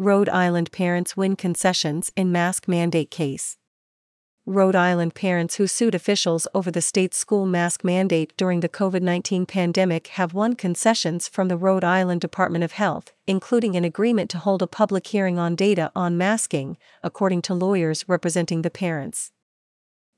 Rhode Island parents win concessions in mask mandate case. Rhode Island parents who sued officials over the state's school mask mandate during the COVID 19 pandemic have won concessions from the Rhode Island Department of Health, including an agreement to hold a public hearing on data on masking, according to lawyers representing the parents.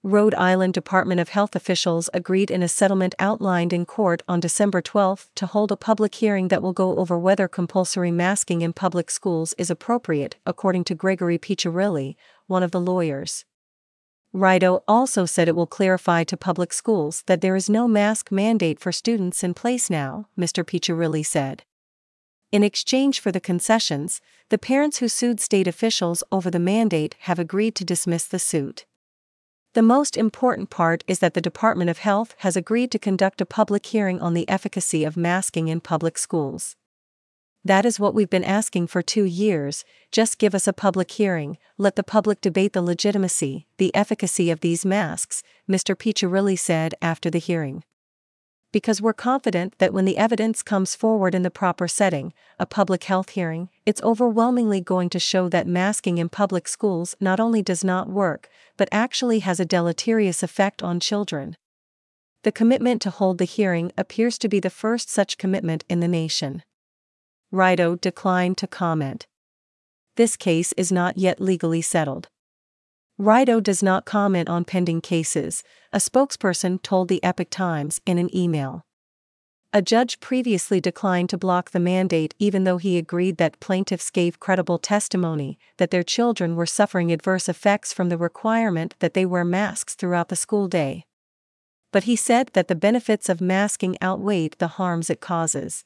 Rhode Island Department of Health officials agreed in a settlement outlined in court on December 12 to hold a public hearing that will go over whether compulsory masking in public schools is appropriate, according to Gregory Piccirilli, one of the lawyers. RIDOH also said it will clarify to public schools that there is no mask mandate for students in place now, Mr. Piccirilli said. In exchange for the concessions, the parents who sued state officials over the mandate have agreed to dismiss the suit. The most important part is that the Department of Health has agreed to conduct a public hearing on the efficacy of masking in public schools. That is what we've been asking for two years just give us a public hearing, let the public debate the legitimacy, the efficacy of these masks, Mr. Piccirilli said after the hearing. Because we're confident that when the evidence comes forward in the proper setting, a public health hearing, it's overwhelmingly going to show that masking in public schools not only does not work, but actually has a deleterious effect on children. The commitment to hold the hearing appears to be the first such commitment in the nation. RIDOH declined to comment. This case is not yet legally settled. RIDOH does not comment on pending cases, a spokesperson told the Epoch Times in an email. A judge previously declined to block the mandate even though he agreed that plaintiffs gave credible testimony that their children were suffering adverse effects from the requirement that they wear masks throughout the school day. But he said that the benefits of masking outweighed the harms it causes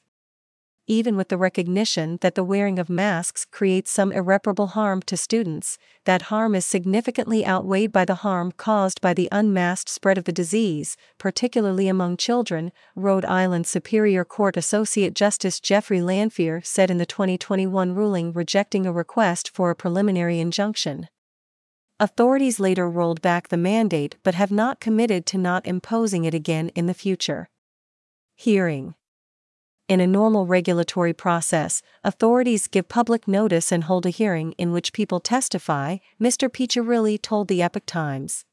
even with the recognition that the wearing of masks creates some irreparable harm to students, that harm is significantly outweighed by the harm caused by the unmasked spread of the disease, particularly among children, Rhode Island Superior Court Associate Justice Jeffrey Lanphear said in the 2021 ruling rejecting a request for a preliminary injunction. Authorities later rolled back the mandate but have not committed to not imposing it again in the future. Hearing in a normal regulatory process, authorities give public notice and hold a hearing in which people testify, Mr. Piccirilli told the Epoch Times.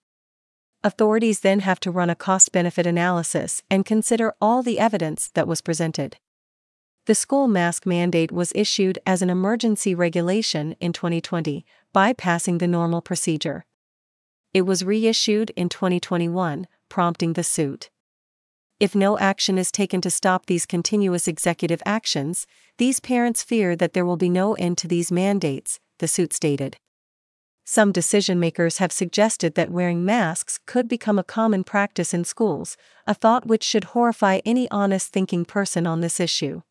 Authorities then have to run a cost benefit analysis and consider all the evidence that was presented. The school mask mandate was issued as an emergency regulation in 2020, bypassing the normal procedure. It was reissued in 2021, prompting the suit. If no action is taken to stop these continuous executive actions, these parents fear that there will be no end to these mandates, the suit stated. Some decision makers have suggested that wearing masks could become a common practice in schools, a thought which should horrify any honest thinking person on this issue.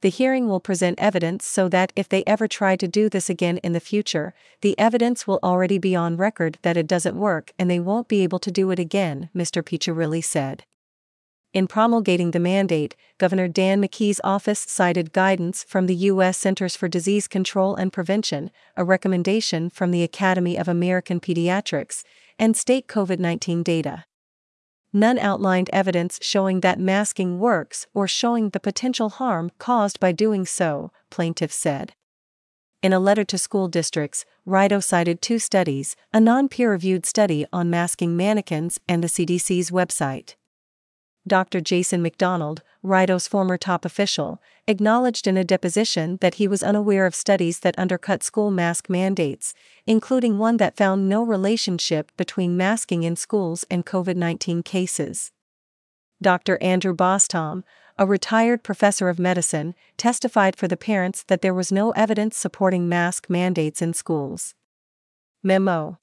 The hearing will present evidence so that if they ever try to do this again in the future, the evidence will already be on record that it doesn't work and they won't be able to do it again, Mr. Piccirilli said. In promulgating the mandate, Governor Dan McKee's office cited guidance from the U.S. Centers for Disease Control and Prevention, a recommendation from the Academy of American Pediatrics, and state COVID 19 data. None outlined evidence showing that masking works or showing the potential harm caused by doing so, plaintiffs said. In a letter to school districts, RIDOH cited two studies a non peer reviewed study on masking mannequins and the CDC's website. Dr. Jason McDonald, RIDOH's former top official, acknowledged in a deposition that he was unaware of studies that undercut school mask mandates, including one that found no relationship between masking in schools and COVID 19 cases. Dr. Andrew Bostom, a retired professor of medicine, testified for the parents that there was no evidence supporting mask mandates in schools. Memo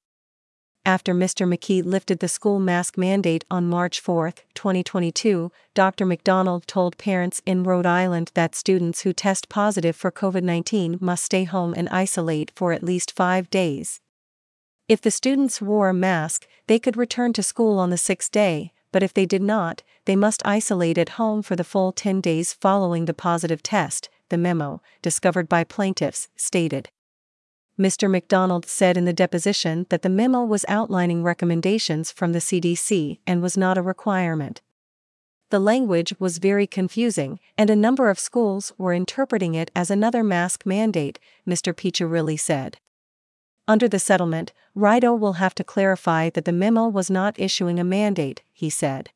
after Mr. McKee lifted the school mask mandate on March 4, 2022, Dr. McDonald told parents in Rhode Island that students who test positive for COVID 19 must stay home and isolate for at least five days. If the students wore a mask, they could return to school on the sixth day, but if they did not, they must isolate at home for the full 10 days following the positive test, the memo, discovered by plaintiffs, stated. Mr. McDonald said in the deposition that the memo was outlining recommendations from the CDC and was not a requirement. The language was very confusing, and a number of schools were interpreting it as another mask mandate, Mr. Piccirilli said. Under the settlement, RIDOH will have to clarify that the memo was not issuing a mandate, he said.